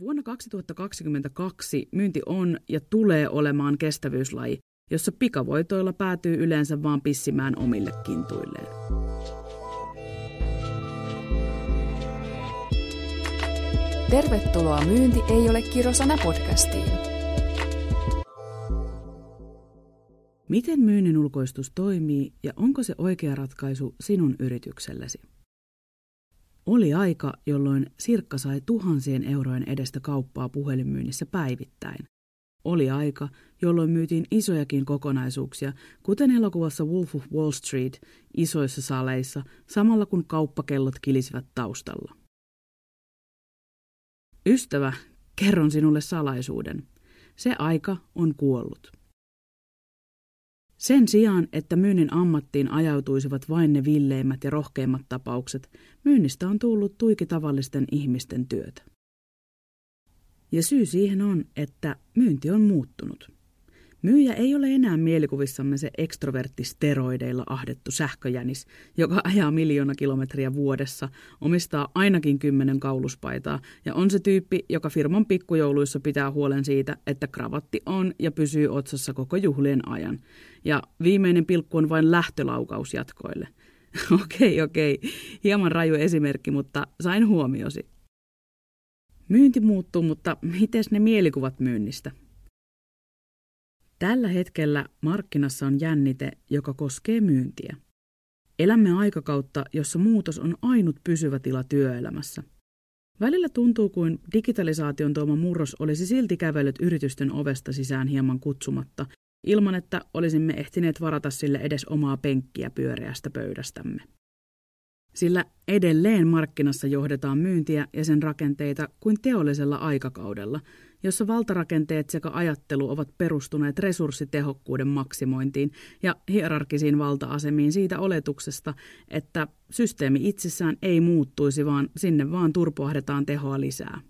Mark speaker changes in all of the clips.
Speaker 1: Vuonna 2022 myynti on ja tulee olemaan kestävyyslaji, jossa pikavoitoilla päätyy yleensä vaan pissimään omille kintuilleen.
Speaker 2: Tervetuloa Myynti ei ole kirosana podcastiin.
Speaker 1: Miten myynnin ulkoistus toimii ja onko se oikea ratkaisu sinun yrityksellesi? Oli aika, jolloin Sirkka sai tuhansien eurojen edestä kauppaa puhelinmyynnissä päivittäin. Oli aika, jolloin myytiin isojakin kokonaisuuksia, kuten elokuvassa Wolf of Wall Street, isoissa saleissa, samalla kun kauppakellot kilisivät taustalla. Ystävä, kerron sinulle salaisuuden. Se aika on kuollut. Sen sijaan, että myynnin ammattiin ajautuisivat vain ne villeimmät ja rohkeimmat tapaukset, myynnistä on tullut tuiki tavallisten ihmisten työtä. Ja syy siihen on, että myynti on muuttunut. Myyjä ei ole enää mielikuvissamme se ekstroverttisteroideilla ahdettu sähköjänis, joka ajaa miljoona kilometriä vuodessa, omistaa ainakin kymmenen kauluspaitaa ja on se tyyppi, joka firman pikkujouluissa pitää huolen siitä, että kravatti on ja pysyy otsassa koko juhlien ajan. Ja viimeinen pilkku on vain lähtölaukaus jatkoille. okei, okei, hieman raju esimerkki, mutta sain huomiosi. Myynti muuttuu, mutta miten ne mielikuvat myynnistä? Tällä hetkellä markkinassa on jännite, joka koskee myyntiä. Elämme aikakautta, jossa muutos on ainut pysyvä tila työelämässä. Välillä tuntuu kuin digitalisaation tuoma murros olisi silti kävellyt yritysten ovesta sisään hieman kutsumatta, ilman että olisimme ehtineet varata sille edes omaa penkkiä pyöreästä pöydästämme. Sillä edelleen markkinassa johdetaan myyntiä ja sen rakenteita kuin teollisella aikakaudella, jossa valtarakenteet sekä ajattelu ovat perustuneet resurssitehokkuuden maksimointiin ja hierarkisiin valta-asemiin siitä oletuksesta, että systeemi itsessään ei muuttuisi, vaan sinne vaan turpoahdetaan tehoa lisää.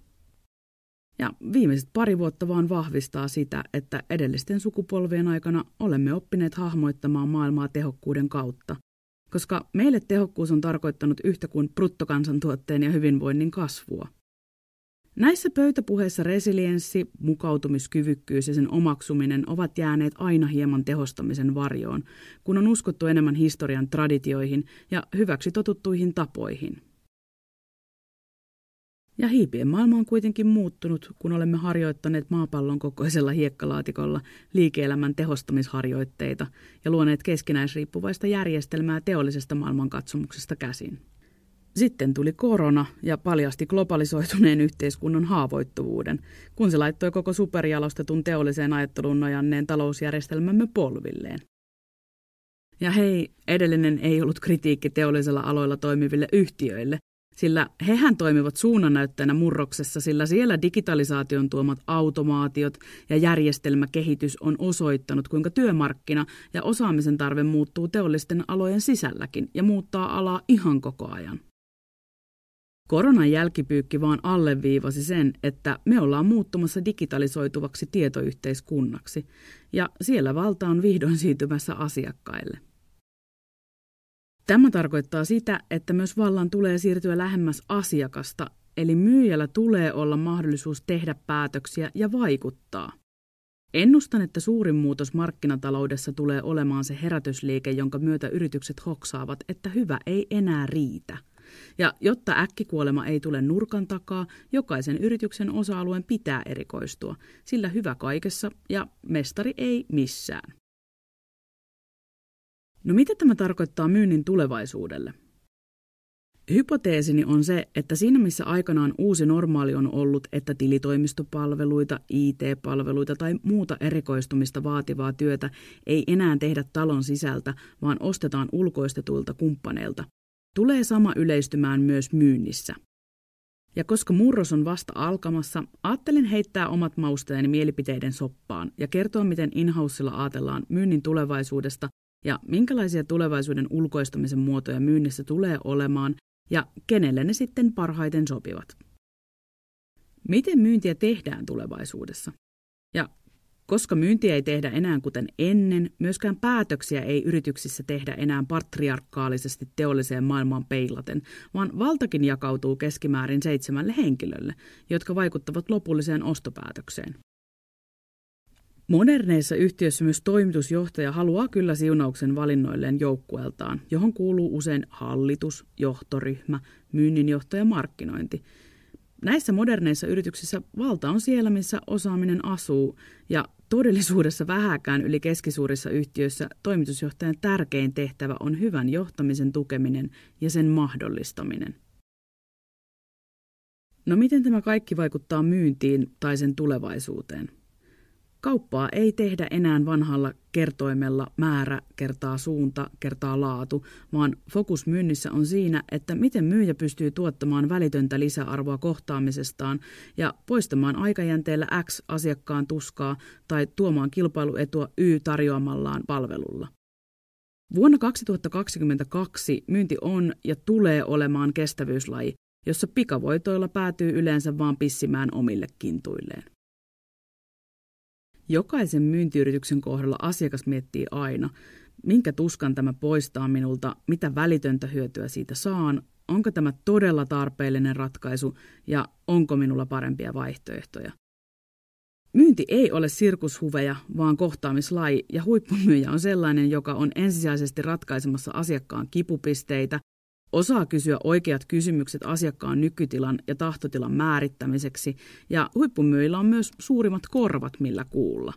Speaker 1: Ja viimeiset pari vuotta vaan vahvistaa sitä, että edellisten sukupolvien aikana olemme oppineet hahmoittamaan maailmaa tehokkuuden kautta, koska meille tehokkuus on tarkoittanut yhtä kuin bruttokansantuotteen ja hyvinvoinnin kasvua – Näissä pöytäpuheissa resilienssi, mukautumiskyvykkyys ja sen omaksuminen ovat jääneet aina hieman tehostamisen varjoon, kun on uskottu enemmän historian traditioihin ja hyväksi totuttuihin tapoihin. Ja hiipien maailma on kuitenkin muuttunut, kun olemme harjoittaneet maapallon kokoisella hiekkalaatikolla liike-elämän tehostamisharjoitteita ja luoneet keskinäisriippuvaista järjestelmää teollisesta maailmankatsomuksesta käsin. Sitten tuli korona ja paljasti globalisoituneen yhteiskunnan haavoittuvuuden, kun se laittoi koko superjalostetun teolliseen ajatteluun nojanneen talousjärjestelmämme polvilleen. Ja hei, edellinen ei ollut kritiikki teollisella aloilla toimiville yhtiöille, sillä hehän toimivat suunnannäyttäjänä murroksessa, sillä siellä digitalisaation tuomat automaatiot ja järjestelmäkehitys on osoittanut, kuinka työmarkkina ja osaamisen tarve muuttuu teollisten alojen sisälläkin ja muuttaa alaa ihan koko ajan. Koronan jälkipyykki vaan alleviivasi sen, että me ollaan muuttumassa digitalisoituvaksi tietoyhteiskunnaksi, ja siellä valta on vihdoin siirtymässä asiakkaille. Tämä tarkoittaa sitä, että myös vallan tulee siirtyä lähemmäs asiakasta, eli myyjällä tulee olla mahdollisuus tehdä päätöksiä ja vaikuttaa. Ennustan, että suurin muutos markkinataloudessa tulee olemaan se herätysliike, jonka myötä yritykset hoksaavat, että hyvä ei enää riitä – ja jotta äkkikuolema ei tule nurkan takaa, jokaisen yrityksen osa-alueen pitää erikoistua, sillä hyvä kaikessa ja mestari ei missään. No mitä tämä tarkoittaa myynnin tulevaisuudelle? Hypoteesini on se, että siinä missä aikanaan uusi normaali on ollut, että tilitoimistopalveluita, IT-palveluita tai muuta erikoistumista vaativaa työtä ei enää tehdä talon sisältä, vaan ostetaan ulkoistetuilta kumppaneilta, tulee sama yleistymään myös myynnissä. Ja koska murros on vasta alkamassa, ajattelin heittää omat mausteeni mielipiteiden soppaan ja kertoa, miten inhausilla ajatellaan myynnin tulevaisuudesta ja minkälaisia tulevaisuuden ulkoistamisen muotoja myynnissä tulee olemaan ja kenelle ne sitten parhaiten sopivat. Miten myyntiä tehdään tulevaisuudessa? Ja Koska myyntiä ei tehdä enää kuten ennen, myöskään päätöksiä ei yrityksissä tehdä enää patriarkaalisesti teolliseen maailmaan peilaten, vaan valtakin jakautuu keskimäärin seitsemälle henkilölle, jotka vaikuttavat lopulliseen ostopäätökseen. Moderneissa yhtiöissä myös toimitusjohtaja haluaa kyllä siunauksen valinnoilleen joukkueeltaan, johon kuuluu usein hallitus, johtoryhmä, myynninjohto ja markkinointi. Näissä moderneissa yrityksissä valta on siellä, missä osaaminen asuu, ja todellisuudessa vähäkään yli keskisuurissa yhtiöissä toimitusjohtajan tärkein tehtävä on hyvän johtamisen tukeminen ja sen mahdollistaminen. No miten tämä kaikki vaikuttaa myyntiin tai sen tulevaisuuteen? Kauppaa ei tehdä enää vanhalla kertoimella määrä kertaa suunta kertaa laatu, vaan fokus myynnissä on siinä, että miten myyjä pystyy tuottamaan välitöntä lisäarvoa kohtaamisestaan ja poistamaan aikajänteellä X asiakkaan tuskaa tai tuomaan kilpailuetua Y tarjoamallaan palvelulla. Vuonna 2022 myynti on ja tulee olemaan kestävyyslaji, jossa pikavoitoilla päätyy yleensä vaan pissimään omille kintuilleen. Jokaisen myyntiyrityksen kohdalla asiakas miettii aina, minkä tuskan tämä poistaa minulta, mitä välitöntä hyötyä siitä saan, onko tämä todella tarpeellinen ratkaisu ja onko minulla parempia vaihtoehtoja. Myynti ei ole sirkushuveja, vaan kohtaamislaji, ja huippumyyjä on sellainen, joka on ensisijaisesti ratkaisemassa asiakkaan kipupisteitä Osaa kysyä oikeat kysymykset asiakkaan nykytilan ja tahtotilan määrittämiseksi, ja huippumyyjillä on myös suurimmat korvat, millä kuulla.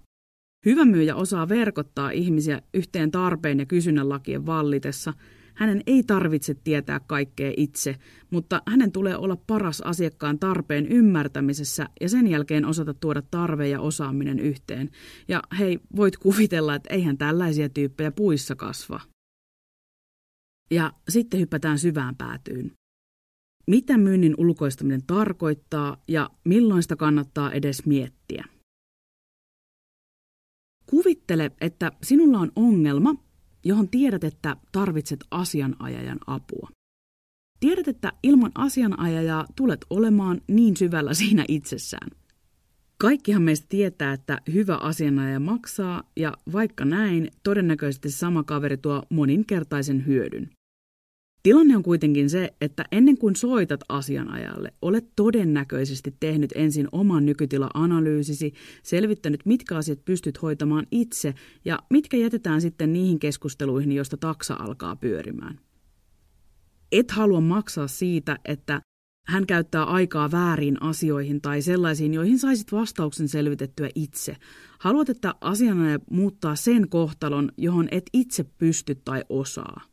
Speaker 1: Hyvä myyjä osaa verkottaa ihmisiä yhteen tarpeen ja kysynnän lakien vallitessa. Hänen ei tarvitse tietää kaikkea itse, mutta hänen tulee olla paras asiakkaan tarpeen ymmärtämisessä ja sen jälkeen osata tuoda tarve ja osaaminen yhteen. Ja hei, voit kuvitella, että eihän tällaisia tyyppejä puissa kasva. Ja sitten hypätään syvään päätyyn. Mitä myynnin ulkoistaminen tarkoittaa ja milloin sitä kannattaa edes miettiä? Kuvittele, että sinulla on ongelma, johon tiedät, että tarvitset asianajajan apua. Tiedät, että ilman asianajajaa tulet olemaan niin syvällä siinä itsessään. Kaikkihan meistä tietää, että hyvä asianajaja maksaa, ja vaikka näin, todennäköisesti sama kaveri tuo moninkertaisen hyödyn. Tilanne on kuitenkin se, että ennen kuin soitat asianajalle, olet todennäköisesti tehnyt ensin oman nykytila-analyysisi, selvittänyt, mitkä asiat pystyt hoitamaan itse ja mitkä jätetään sitten niihin keskusteluihin, joista taksa alkaa pyörimään. Et halua maksaa siitä, että hän käyttää aikaa väärin asioihin tai sellaisiin, joihin saisit vastauksen selvitettyä itse. Haluat, että asianajaja muuttaa sen kohtalon, johon et itse pysty tai osaa.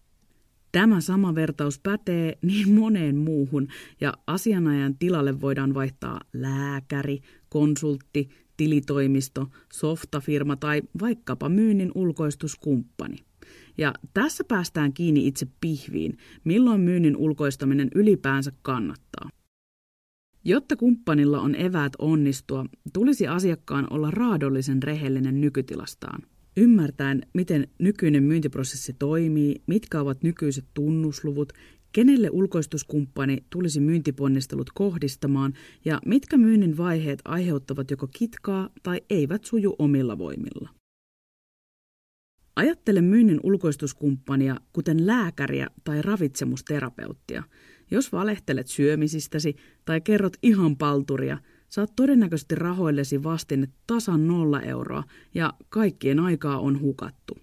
Speaker 1: Tämä sama vertaus pätee niin moneen muuhun ja asianajan tilalle voidaan vaihtaa lääkäri, konsultti, tilitoimisto, softafirma tai vaikkapa myynnin ulkoistuskumppani. Ja tässä päästään kiinni itse pihviin, milloin myynnin ulkoistaminen ylipäänsä kannattaa. Jotta kumppanilla on eväät onnistua, tulisi asiakkaan olla raadollisen rehellinen nykytilastaan – Ymmärtäen, miten nykyinen myyntiprosessi toimii, mitkä ovat nykyiset tunnusluvut, kenelle ulkoistuskumppani tulisi myyntiponnistelut kohdistamaan ja mitkä myynnin vaiheet aiheuttavat joko kitkaa tai eivät suju omilla voimilla. Ajattele myynnin ulkoistuskumppania kuten lääkäriä tai ravitsemusterapeuttia. Jos valehtelet syömisistäsi tai kerrot ihan palturia – saat todennäköisesti rahoillesi vastinne tasan nolla euroa ja kaikkien aikaa on hukattu.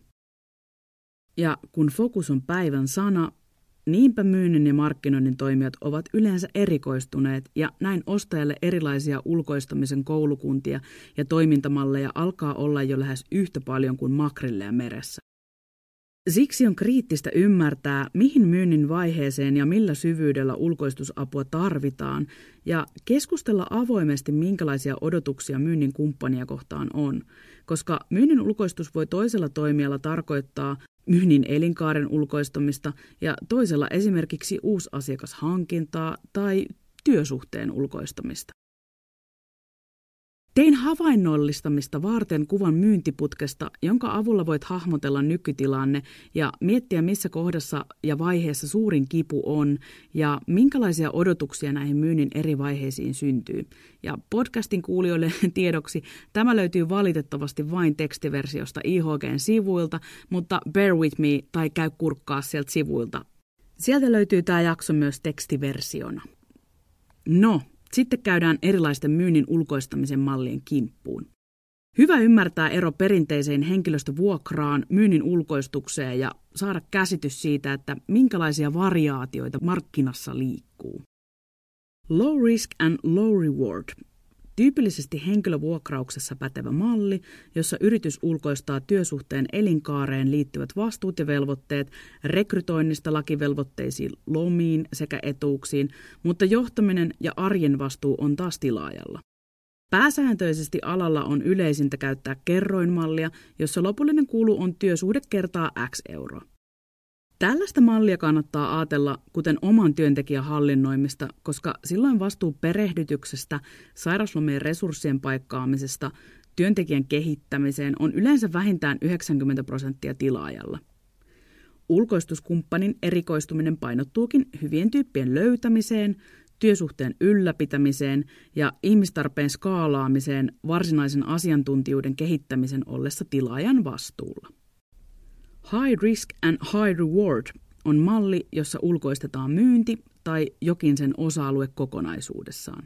Speaker 1: Ja kun fokus on päivän sana, niinpä myynnin ja markkinoinnin toimijat ovat yleensä erikoistuneet ja näin ostajalle erilaisia ulkoistamisen koulukuntia ja toimintamalleja alkaa olla jo lähes yhtä paljon kuin makrilleja meressä. Siksi on kriittistä ymmärtää, mihin myynnin vaiheeseen ja millä syvyydellä ulkoistusapua tarvitaan, ja keskustella avoimesti, minkälaisia odotuksia myynnin kumppania kohtaan on, koska myynnin ulkoistus voi toisella toimijalla tarkoittaa myynnin elinkaaren ulkoistamista ja toisella esimerkiksi uusasiakashankintaa tai työsuhteen ulkoistamista. Tein havainnollistamista varten kuvan myyntiputkesta, jonka avulla voit hahmotella nykytilanne ja miettiä, missä kohdassa ja vaiheessa suurin kipu on ja minkälaisia odotuksia näihin myynnin eri vaiheisiin syntyy. Ja podcastin kuulijoille tiedoksi, tämä löytyy valitettavasti vain tekstiversiosta IHGn sivuilta, mutta bear with me tai käy kurkkaa sieltä sivuilta. Sieltä löytyy tämä jakso myös tekstiversiona. No, sitten käydään erilaisten myynnin ulkoistamisen mallien kimppuun. Hyvä ymmärtää ero perinteiseen henkilöstövuokraan, myynnin ulkoistukseen ja saada käsitys siitä, että minkälaisia variaatioita markkinassa liikkuu. Low risk and low reward Tyypillisesti henkilövuokrauksessa pätevä malli, jossa yritys ulkoistaa työsuhteen elinkaareen liittyvät vastuut ja velvoitteet rekrytoinnista lakivelvoitteisiin lomiin sekä etuuksiin, mutta johtaminen ja arjen vastuu on taas tilaajalla. Pääsääntöisesti alalla on yleisintä käyttää kerroinmallia, jossa lopullinen kulu on työsuhde kertaa X euroa. Tällaista mallia kannattaa ajatella kuten oman työntekijän hallinnoimista, koska silloin vastuu perehdytyksestä, sairaslomien resurssien paikkaamisesta, työntekijän kehittämiseen on yleensä vähintään 90 prosenttia tilaajalla. Ulkoistuskumppanin erikoistuminen painottuukin hyvien tyyppien löytämiseen, työsuhteen ylläpitämiseen ja ihmistarpeen skaalaamiseen varsinaisen asiantuntijuuden kehittämisen ollessa tilaajan vastuulla. High Risk and High Reward on malli, jossa ulkoistetaan myynti tai jokin sen osa-alue kokonaisuudessaan.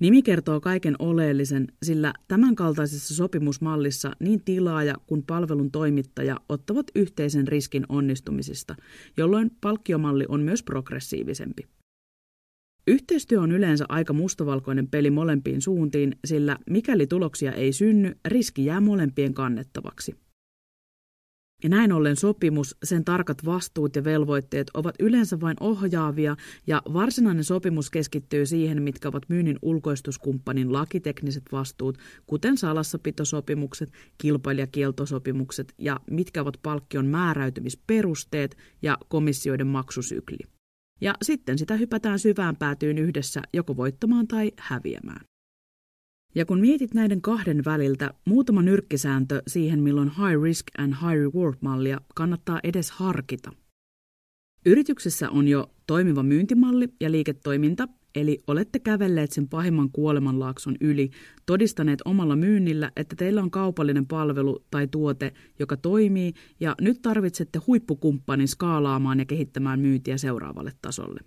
Speaker 1: Nimi kertoo kaiken oleellisen, sillä tämänkaltaisessa sopimusmallissa niin tilaaja kuin palvelun toimittaja ottavat yhteisen riskin onnistumisista, jolloin palkkiomalli on myös progressiivisempi. Yhteistyö on yleensä aika mustavalkoinen peli molempiin suuntiin, sillä mikäli tuloksia ei synny, riski jää molempien kannettavaksi. Ja näin ollen sopimus, sen tarkat vastuut ja velvoitteet ovat yleensä vain ohjaavia ja varsinainen sopimus keskittyy siihen, mitkä ovat myynnin ulkoistuskumppanin lakitekniset vastuut, kuten salassapitosopimukset, kilpailijakieltosopimukset ja mitkä ovat palkkion määräytymisperusteet ja komissioiden maksusykli. Ja sitten sitä hypätään syvään päätyyn yhdessä joko voittamaan tai häviämään. Ja kun mietit näiden kahden väliltä, muutama nyrkkisääntö siihen, milloin high risk and high reward mallia kannattaa edes harkita. Yrityksessä on jo toimiva myyntimalli ja liiketoiminta, eli olette kävelleet sen pahimman kuolemanlaakson yli, todistaneet omalla myynnillä, että teillä on kaupallinen palvelu tai tuote, joka toimii, ja nyt tarvitsette huippukumppanin skaalaamaan ja kehittämään myyntiä seuraavalle tasolle.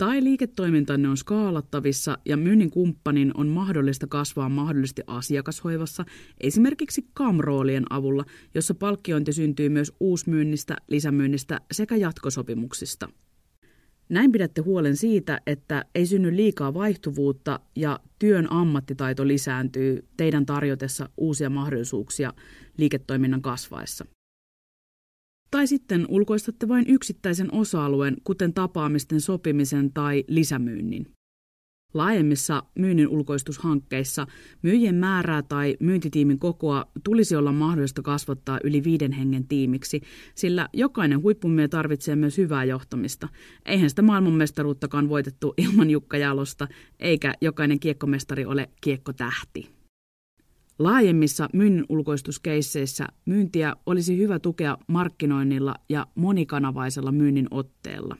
Speaker 1: Tai liiketoimintanne on skaalattavissa ja myynnin kumppanin on mahdollista kasvaa mahdollisesti asiakashoivassa, esimerkiksi kamroolien avulla, jossa palkkiointi syntyy myös uusmyynnistä, lisämyynnistä sekä jatkosopimuksista. Näin pidätte huolen siitä, että ei synny liikaa vaihtuvuutta ja työn ammattitaito lisääntyy teidän tarjotessa uusia mahdollisuuksia liiketoiminnan kasvaessa. Tai sitten ulkoistatte vain yksittäisen osa-alueen, kuten tapaamisten sopimisen tai lisämyynnin. Laajemmissa myynnin ulkoistushankkeissa myyjien määrää tai myyntitiimin kokoa tulisi olla mahdollista kasvattaa yli viiden hengen tiimiksi, sillä jokainen huippumie tarvitsee myös hyvää johtamista. Eihän sitä maailmanmestaruuttakaan voitettu ilman Jukka Jalosta, eikä jokainen kiekkomestari ole kiekkotähti. Laajemmissa myynnin ulkoistuskeisseissä myyntiä olisi hyvä tukea markkinoinnilla ja monikanavaisella myynnin otteella.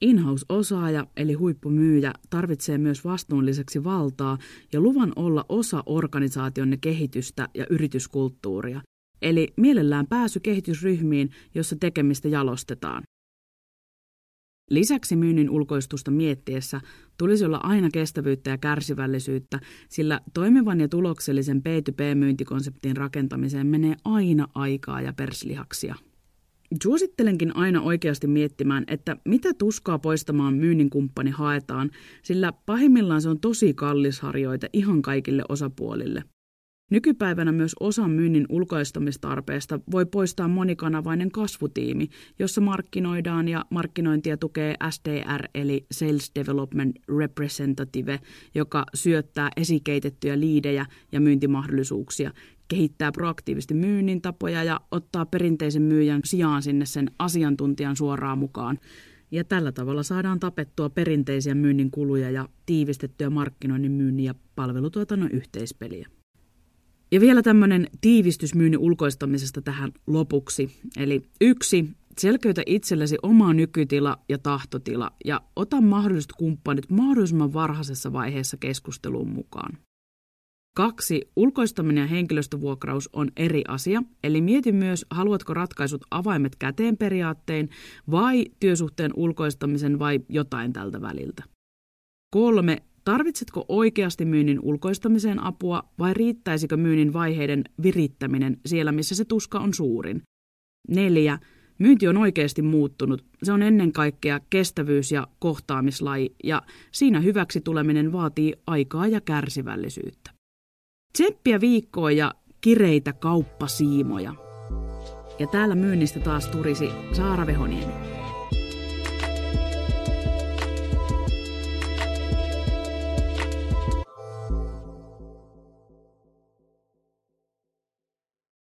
Speaker 1: In-house-osaaja eli huippumyyjä tarvitsee myös vastuulliseksi valtaa ja luvan olla osa organisaationne kehitystä ja yrityskulttuuria, eli mielellään pääsy kehitysryhmiin, jossa tekemistä jalostetaan. Lisäksi myynnin ulkoistusta miettiessä tulisi olla aina kestävyyttä ja kärsivällisyyttä, sillä toimivan ja tuloksellisen B2B-myyntikonseptin rakentamiseen menee aina aikaa ja perslihaksia. Suosittelenkin aina oikeasti miettimään, että mitä tuskaa poistamaan myynnin kumppani haetaan, sillä pahimmillaan se on tosi kallis harjoite ihan kaikille osapuolille. Nykypäivänä myös osan myynnin ulkoistamistarpeesta voi poistaa monikanavainen kasvutiimi, jossa markkinoidaan ja markkinointia tukee SDR eli Sales Development Representative, joka syöttää esikeitettyjä liidejä ja myyntimahdollisuuksia, kehittää proaktiivisesti myynnin tapoja ja ottaa perinteisen myyjän sijaan sinne sen asiantuntijan suoraan mukaan. Ja tällä tavalla saadaan tapettua perinteisiä myynnin kuluja ja tiivistettyä markkinoinnin myynnin ja palvelutuotannon yhteispeliä. Ja vielä tämmöinen tiivistys myynnin ulkoistamisesta tähän lopuksi. Eli yksi, selkeytä itsellesi oma nykytila ja tahtotila ja ota mahdolliset kumppanit mahdollisimman varhaisessa vaiheessa keskusteluun mukaan. Kaksi, ulkoistaminen ja henkilöstövuokraus on eri asia, eli mieti myös, haluatko ratkaisut avaimet käteen periaatteen vai työsuhteen ulkoistamisen vai jotain tältä väliltä. Kolme, tarvitsetko oikeasti myynnin ulkoistamiseen apua vai riittäisikö myynnin vaiheiden virittäminen siellä, missä se tuska on suurin? Neljä, myynti on oikeasti muuttunut. Se on ennen kaikkea kestävyys- ja kohtaamislaji, ja siinä hyväksi tuleminen vaatii aikaa ja kärsivällisyyttä. Tseppiä viikkoa ja kireitä kauppasiimoja. Ja täällä myynnistä taas turisi Saara Vehoniemi.